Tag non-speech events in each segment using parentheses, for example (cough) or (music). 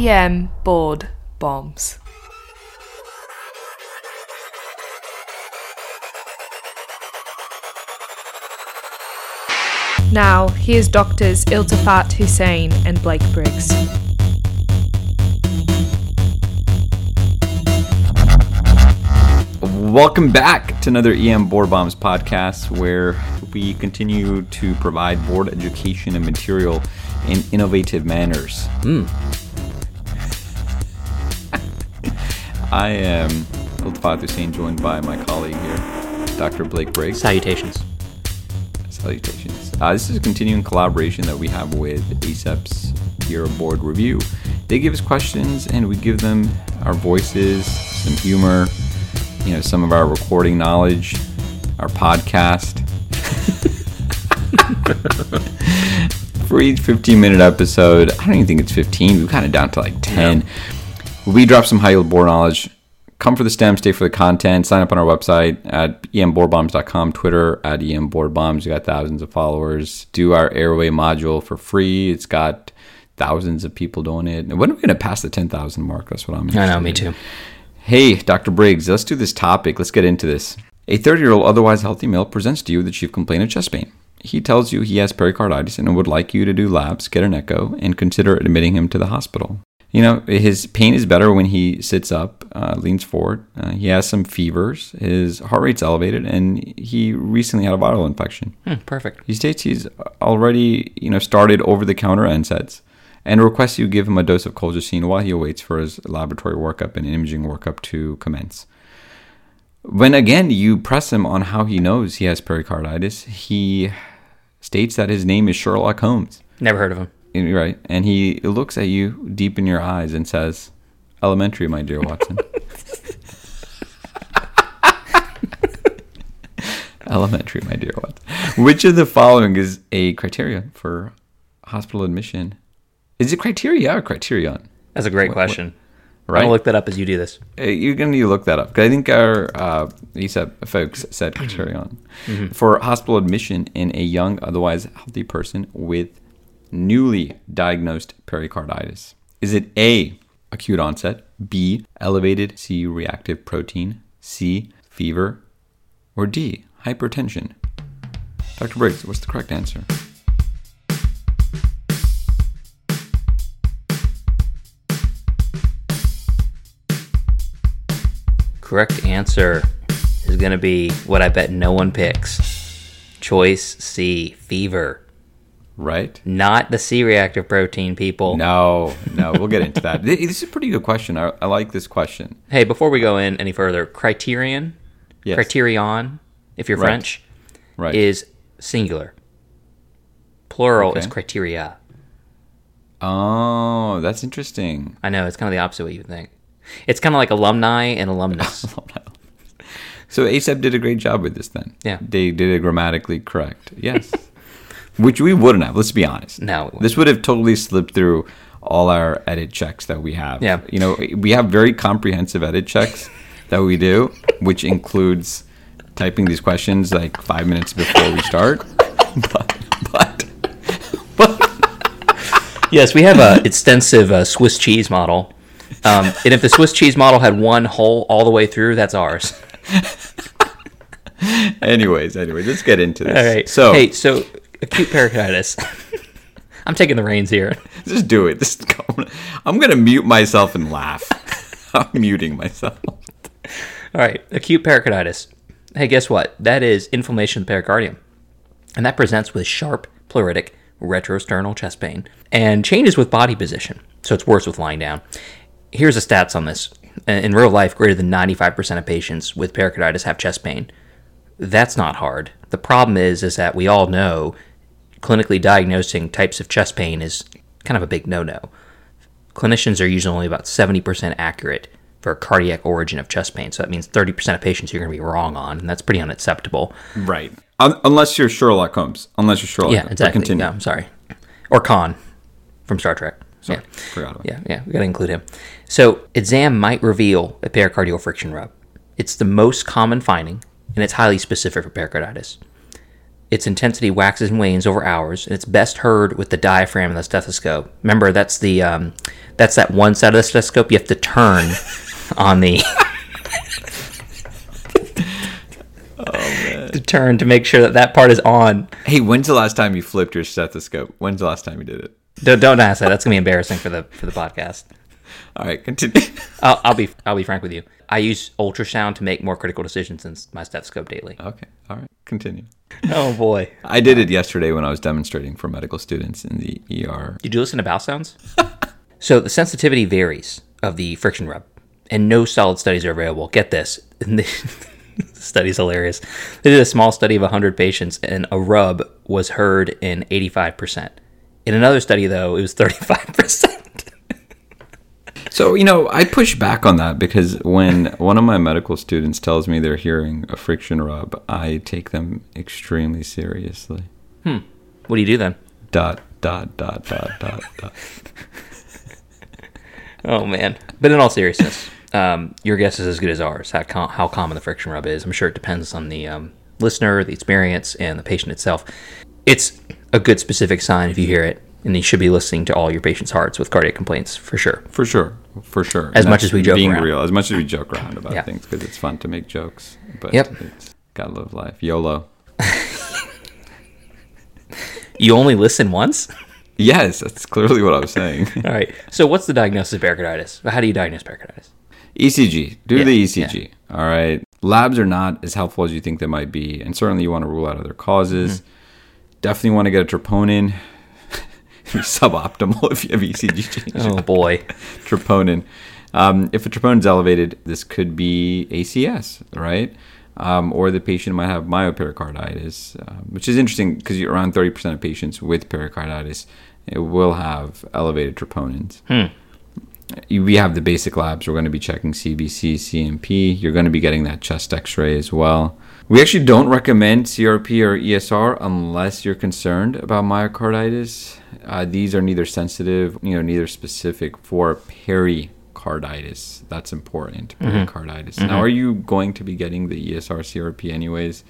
EM board bombs. Now, here's doctors Iltifat Husain and Blake Briggs. Welcome back to another EM Board Bombs podcast where we continue to provide board education and material in innovative manners. Hmm. I am Iltifat Husain, joined by my colleague here, Dr. Blake Briggs. Salutations. Salutations. Uh, this is a continuing collaboration that we have with ACEP's Bureau Board Review. They give us questions and we give them our voices, some humor, you know, some of our recording knowledge, our podcast. (laughs) For each 15 minute episode, I don't even think it's 15, we've kind of down to like 10. We drop some high yield board knowledge. Come for the STEM, stay for the content. Sign up on our website at emboardbombs.com, Twitter at emboardbombs. We got thousands of followers. Do our airway module for free. It's got thousands of people doing it. When are we going to pass the 10,000 mark? That's what I'm I know, interested me in. too. Hey, Dr. Briggs, let's do this topic. Let's get into this. A 30 year old otherwise healthy male presents to you with the chief complaint of chest pain. He tells you he has pericarditis and would like you to do labs, get an echo, and consider admitting him to the hospital. You know, his pain is better when he sits up, uh, leans forward. Uh, he has some fevers. His heart rate's elevated, and he recently had a viral infection. Hmm, perfect. He states he's already, you know, started over-the-counter NSAIDs and requests you give him a dose of colchicine while he awaits for his laboratory workup and imaging workup to commence. When again you press him on how he knows he has pericarditis, he states that his name is Sherlock Holmes. Never heard of him. Right, and he looks at you deep in your eyes and says, "Elementary, my dear Watson." (laughs) Elementary, my dear Watson. Which of the following is a criteria for hospital admission? Is it criteria or criterion? That's a great What- question. I'm Right? gonna look that up as you do this. Uh, You're going to need to look that up. 'Cause I think our uh, ACEP folks said criterion for hospital admission in a young, otherwise healthy person with newly diagnosed pericarditis. Is it A, acute onset, B, elevated C reactive protein, C, fever, or D, hypertension? Dr. Briggs, what's the correct answer? Correct answer is gonna be what I bet no one picks. Choice C, fever. Right? Not the C reactive protein, people. No, no, we'll get into that. (laughs) This is a pretty good question. I, I like this question. Hey, before we go in any further, criterion, Yes. criterion, if you're Right. French, Right. is singular. Plural is criteria. Oh, that's interesting. I know it's kind of the opposite way you would think. It's kind of like alumni and alumnus. (laughs) So ACEP did a great job with this then. Yeah. They did it grammatically correct. Yes. (laughs) Which we wouldn't have, let's be honest. No. This would have totally slipped through all our edit checks that we have. Yeah. You know, we have very comprehensive edit checks that we do, which includes typing these questions like five minutes before we start. (laughs) But, but, but Yes, we have a extensive uh, Swiss cheese model, um, and if the Swiss cheese model had one hole all the way through, that's ours. (laughs) anyways, anyways, let's get into this. All right. So hey, so acute pericarditis. (laughs) I'm taking the reins here. (laughs) Just do it. Just go. I'm gonna mute myself and laugh. (laughs) I'm muting myself. All right, acute pericarditis. Hey, guess what? That is inflammation of the pericardium, and that presents with sharp pleuritic retrosternal chest pain and changes with body position. So it's worse with lying down. Here's the stats on this. In real life, greater than 95% of patients with pericarditis have chest pain. That's not hard. The problem is is that we all know clinically diagnosing types of chest pain is kind of a big no-no. Clinicians are usually only about 70% accurate for a cardiac origin of chest pain. So that means 30% of patients you're going to be wrong on, and that's pretty unacceptable. Right. Un- unless you're Sherlock Holmes. Unless you're Sherlock. Yeah, Holmes. Exactly. Continue. Yeah, I'm sorry. Or Khan from Star Trek. Sorry, Yeah. forgot about Yeah, yeah, we got to include him. So, exam might reveal a pericardial friction rub. It's the most common finding, and it's highly specific for pericarditis. Its intensity waxes and wanes over hours, and it's best heard with the diaphragm of the stethoscope. Remember, that's the um, that's that one side of the stethoscope you have to turn (laughs) on the oh, man. to turn to make sure that that part is on. Hey, when's the last time you flipped your stethoscope? When's the last time you did it? Don't, don't ask that. That's gonna be embarrassing for the for the podcast. All right, continue. I'll, I'll be I'll be frank with you. I use ultrasound to make more critical decisions than my stethoscope daily. okay, all right, continue. (laughs) Oh boy! I did it yesterday when I was demonstrating for medical students in the ER. Did you listen to bowel sounds? (laughs) so the sensitivity varies of the friction rub, and no solid studies are available. Get this. (laughs) the study's hilarious. They did a small study of 100 patients, and a rub was heard in 85%. In another study, though, it was 35%. So, you know, I push back on that because when one of my medical students tells me they're hearing a friction rub, I take them extremely seriously. Hmm. What do you do then? Dot, dot, dot, dot, dot, dot. (laughs) Oh man! But in all seriousness, um, your guess is as good as ours. How, com- how common the friction rub is. I'm sure it depends on the um, listener, the experience, and the patient itself. It's a good specific sign if you hear it, and you should be listening to all your patients' hearts with cardiac complaints for sure. For sure. For sure. As And much as we joke Being around. real. As much as we joke around about Yeah. things because it's fun to make jokes. But Yep. it's gotta live life. YOLO. (laughs) You only listen once. Yes, that's clearly what I was saying. (laughs) all right. So what's the diagnosis of pericarditis? How do you diagnose pericarditis? ECG. Do Yeah, the ECG. All right. Labs are not as helpful as you think they might be, and certainly you want to rule out other causes. Mm-hmm. Definitely want to get a troponin. Suboptimal (laughs) if you have ECG. Oh boy. troponin. Um, if a troponin is elevated, this could be ACS, right? Um, or the patient might have myopericarditis, um, which is interesting because around 30% of patients with pericarditis it will have elevated troponins. You- We have the basic labs. We're going to be checking CBC, CMP. You're going to be getting that chest X-ray as well. We actually don't recommend CRP or ESR unless you're concerned about myocarditis. Uh, these are neither sensitive, you know, neither specific for pericarditis. That's important. Pericarditis. Now, are you going to be getting the ESR CRP anyways?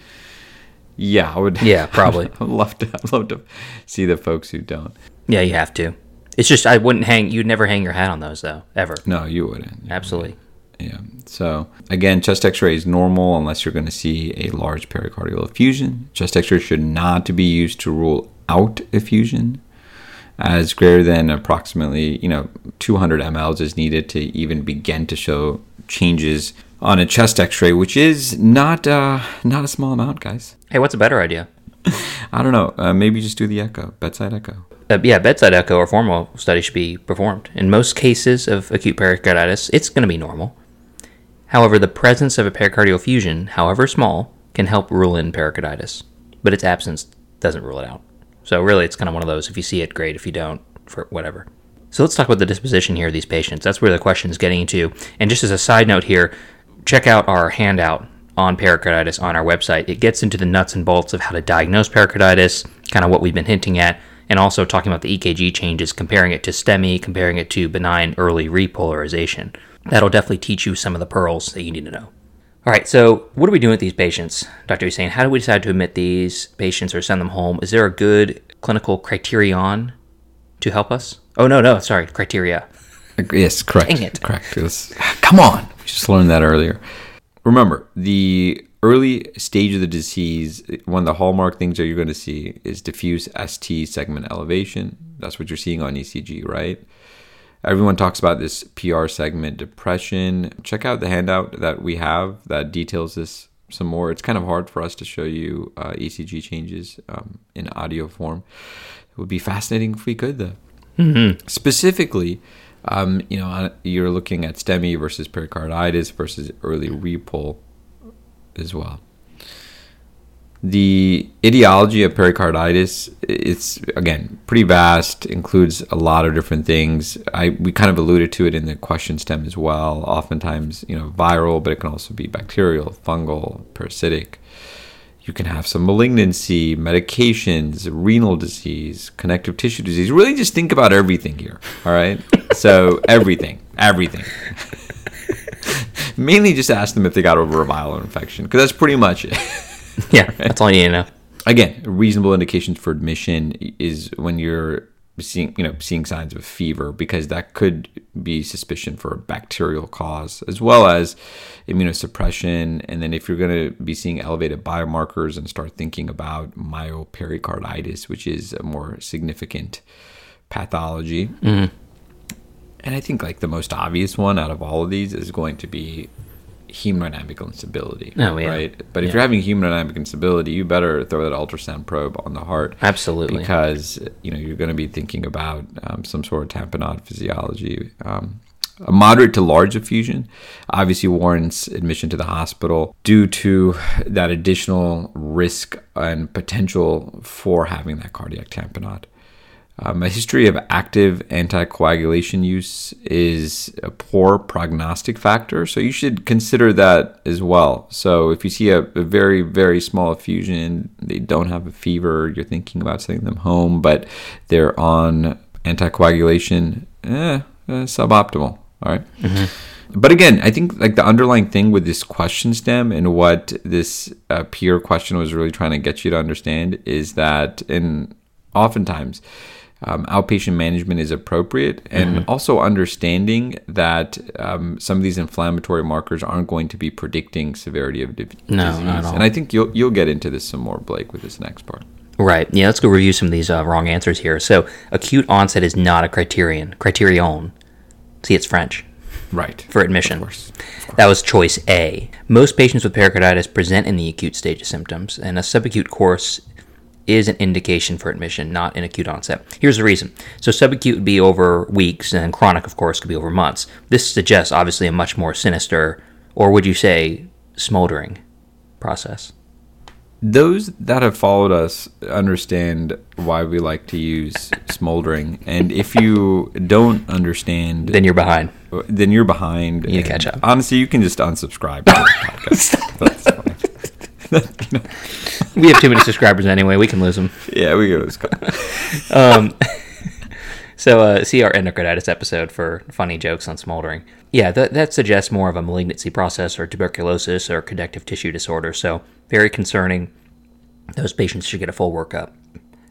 Yeah, I would. Yeah, probably. (laughs) I would love to. I'd (laughs) love to see the folks who don't. Yeah, you have to. It's just I wouldn't hang. You'd never hang your hat on those though, ever. No, you wouldn't. Absolutely. Yeah. So again, chest X-ray is normal unless you're going to see a large pericardial effusion. Chest X-ray should not be used to rule out effusion, as greater than approximately you know 200 mLs is needed to even begin to show changes on a chest X-ray, which is not uh, not a small amount, guys. Hey, what's a better idea? (laughs) I don't know. Uh, maybe just do the echo, bedside echo. Uh, yeah, bedside echo or formal study should be performed. In most cases of acute pericarditis, it's going to be normal. However, the presence of a pericardial fusion, however small, can help rule in pericarditis, but its absence doesn't rule it out. So really, it's kind of one of those. If you see it, great. If you don't, for whatever. So let's talk about the disposition here of these patients. That's where the question is getting into. And just as a side note here, check out our handout on pericarditis on our website. It gets into the nuts and bolts of how to diagnose pericarditis, kind of what we've been hinting at, and also talking about the EKG changes, comparing it to STEMI, comparing it to benign early repolarization. That'll definitely teach you some of the pearls that you need to know. All right, so what are we doing with these patients, Dr. Husain? How do we decide to admit these patients or send them home? Is there a good clinical criterion to help us? Oh, no, no, sorry, criteria. Yes, correct. Dang it. Correct. It was- come on. We just learned that earlier. Remember, the early stage of the disease, one of the hallmark things that you're going to see is diffuse ST segment elevation. That's what you're seeing on ECG, right? Everyone talks about this PR segment depression. Check out the handout that we have that details this some more. It's kind of hard for us to show you uh, ECG changes um, in audio form. It would be fascinating if we could, though specifically, um, you know, you're looking at STEMI versus pericarditis versus early repol as well. The etiology of pericarditis, it's again pretty vast, includes a lot of different things. I we kind of alluded to it in the question stem as well. Oftentimes, you know, viral, but it can also be bacterial, fungal, parasitic. You can have some malignancy, medications, renal disease, connective tissue disease. Really just think about everything here. All right. So, everything, everything. Mainly just ask them if they got over a viral infection because that's pretty much it. Yeah, that's all you need to know. again, reasonable indications for admission is when you're seeing you know seeing signs of fever because that could be suspicion for a bacterial cause as well as immunosuppression. And then if you're going to be seeing elevated biomarkers and start thinking about myopericarditis which is a more significant pathology. Mm-hmm. And i think like the most obvious one out of all of these is going to be hemodynamic instability Oh, yeah. right but if Yeah. you're having hemodynamic instability you better throw that ultrasound probe on the heart Absolutely. because you know you're going to be thinking about um, some sort of tamponade physiology. Um, a moderate to large effusion obviously warrants admission to the hospital due to that additional risk and potential for having that cardiac tamponade. Um, a history of active anticoagulation use is a poor prognostic factor, so you should consider that as well. So, if you see a, a very, very small effusion, they don't have a fever, you're thinking about sending them home, but they're on anticoagulation, eh, eh, suboptimal. All right? But again, I think like the underlying thing with this question stem and what this uh, peer question was really trying to get you to understand is that, and oftentimes, um, outpatient management is appropriate, and also understanding that um, some of these inflammatory markers aren't going to be predicting severity of di- No, disease. not at all. And I think you'll you'll get into this some more, Blake, with this next part. Right. Yeah, let's go review some of these uh, wrong answers here. So, acute onset is not a criterion. Criterion. See, it's French Right. for admission. Of course. That was choice A. Most patients with pericarditis present in the acute stage of symptoms, and a subacute course is an indication for admission, not an acute onset. Here's the reason. So, subacute would be over weeks, and chronic, of course, could be over months. This suggests, obviously, a much more sinister, or would you say, smoldering process. Those that have followed us understand why we like to use smoldering, and if you don't understand, Then you're behind. then you're behind. to catch up. Honestly, you can just unsubscribe (laughs) to this podcast. That's fine. You know, We have too many subscribers anyway. We can lose them. yeah, we go. (laughs) (laughs) Um, so, uh, see our endocarditis episode for funny jokes on smoldering. Yeah, that, that suggests more of a malignancy process or tuberculosis or connective tissue disorder. So, very concerning. Those patients should get a full workup.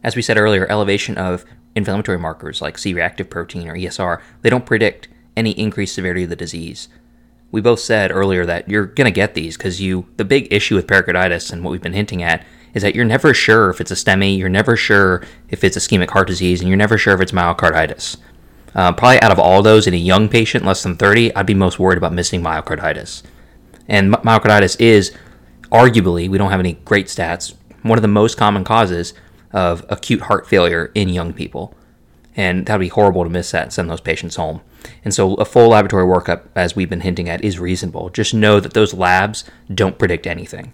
As we said earlier, elevation of inflammatory markers like C reactive protein or ESR, they don't predict any increased severity of the disease. We both said earlier that you're going to get these because you, the big issue with pericarditis and what we've been hinting at is that you're never sure if it's a STEMI, you're never sure if it's ischemic heart disease, and you're never sure if it's myocarditis. Uh, probably out of all those in a young patient, less than 30, I'd be most worried about missing myocarditis. And my- myocarditis is arguably, we don't have any great stats, one of the most common causes of acute heart failure in young people. And that'd be horrible to miss that and send those patients home. And so a full laboratory workup, as we've been hinting at, is reasonable. Just know that those labs don't predict anything.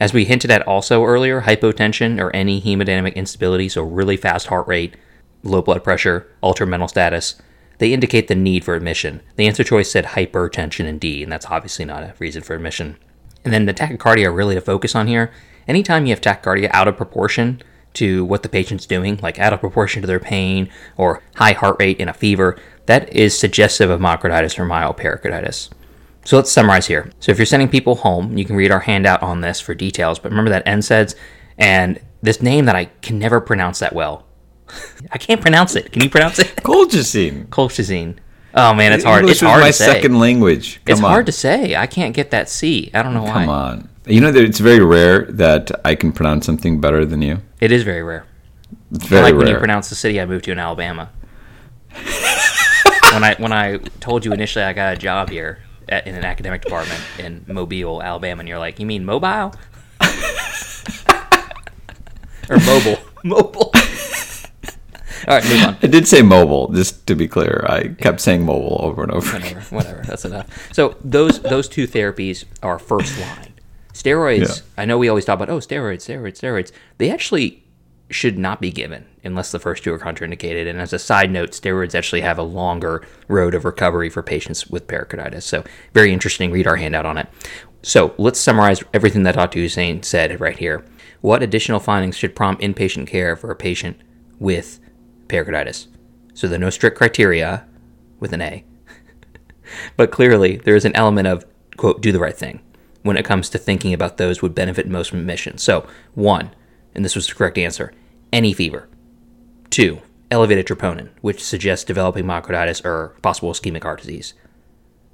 As we hinted at also earlier, hypotension or any hemodynamic instability, so really fast heart rate, low blood pressure, altered mental status, they indicate the need for admission. The answer choice said hypertension D, and that's obviously not a reason for admission. And then the tachycardia really to focus on here. Anytime you have tachycardia out of proportion to what the patient's doing, like out of proportion to their pain or high heart rate in a fever, that is suggestive of myocarditis or myopericarditis. So let's summarize here. So if you're sending people home, you can read our handout on this for details. But remember that NSAIDs and this name that I can never pronounce that well. (laughs) I can't pronounce it. Can you pronounce it? Colchicine. (laughs) Colchicine. Oh man, it's hard. English it's hard my to say. second language. Come it's on. hard to say. I can't get that C. I don't know why. Come on. You know that it's very rare that I can pronounce something better than you. It is very rare. It's very like rare. when you pronounce the city I moved to in Alabama. (laughs) when I when I told you initially I got a job here at, in an academic department in Mobile, Alabama, and you're like, "You mean mobile?" (laughs) or mobile? Mobile. All right, move on. I did say mobile, just to be clear. I kept saying mobile over and over. whatever, whatever. That's enough. So those those two therapies are first line. Steroids. Yeah. I know we always talk about oh steroids, steroids, steroids. They actually should not be given unless the first two are contraindicated. And as a side note, steroids actually have a longer road of recovery for patients with pericarditis. So very interesting. Read our handout on it. So let's summarize everything that Dr. Husain said right here. What additional findings should prompt inpatient care for a patient with pericarditis? So there are no strict criteria with an A. (laughs) But clearly, there is an element of, quote, do the right thing. When it comes to thinking about those would benefit most from admission. So, one, and this was the correct answer, any fever. Two, elevated troponin, which suggests developing myocarditis or possible ischemic heart disease.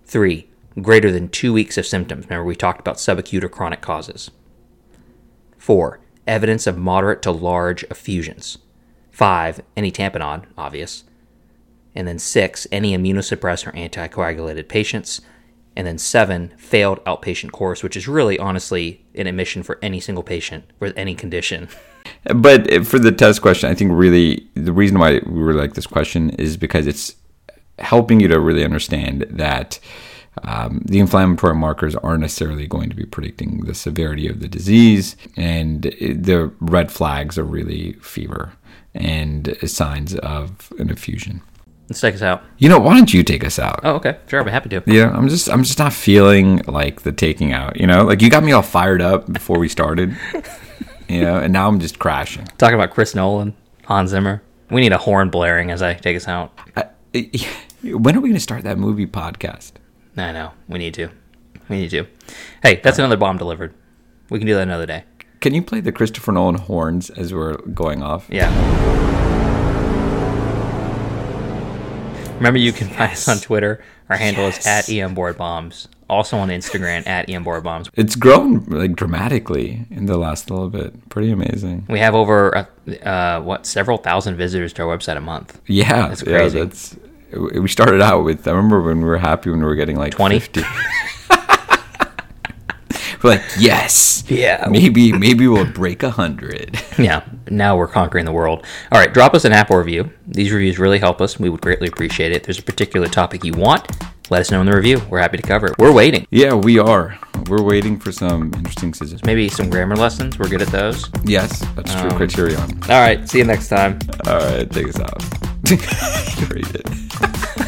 Three, greater than two weeks of symptoms. Remember, we talked about subacute or chronic causes. Four, evidence of moderate to large effusions. Five, any tamponade, obvious. And then six, any immunosuppressed or anticoagulated patients. And then seven, failed outpatient course, which is really honestly an admission for any single patient with any condition. But for the test question, I think really the reason why we really like this question is because it's helping you to really understand that um, the inflammatory markers aren't necessarily going to be predicting the severity of the disease, and the red flags are really fever and signs of an effusion. Let's take us out. You know, why don't you take us out? Oh, okay. Sure, I'll be happy to. Yeah, I'm just I'm just not feeling like the taking out. You know, like you got me all fired up before we started. (laughs) you know, and now I'm just crashing. Talking about Chris Nolan, Hans Zimmer. We need a horn blaring as I take us out. I, (laughs) when are we going to start that movie podcast? I know. We need to. We need to. Hey, that's another bomb delivered. We can do that another day. Can you play the Christopher Nolan horns as we're going off? Yeah. Remember, you can find us on Twitter. Our handle is at emboardbombs. Also on Instagram at emboardbombs. It's grown like dramatically in the last little bit. Pretty amazing. We have over uh, uh, what several thousand visitors to our website a month. Yeah, That's crazy. Yeah, that's we started out with. I remember when we were happy when we were getting like 20? (laughs) 50. we're like, yes, Yeah. maybe maybe we'll break a hundred. (laughs) Yeah, now we're conquering the world. All right, drop us an Apple review. These reviews really help us. We would greatly appreciate it. If there's a particular topic you want, let us know in the review. We're happy to cover it. We're waiting. yeah, we are. We're waiting for some interesting scissors. Maybe some grammar lessons. We're good at those. Yes, that's true. Um, Criterion. All right, see you next time. All right, take us out. (laughs) already did. (laughs)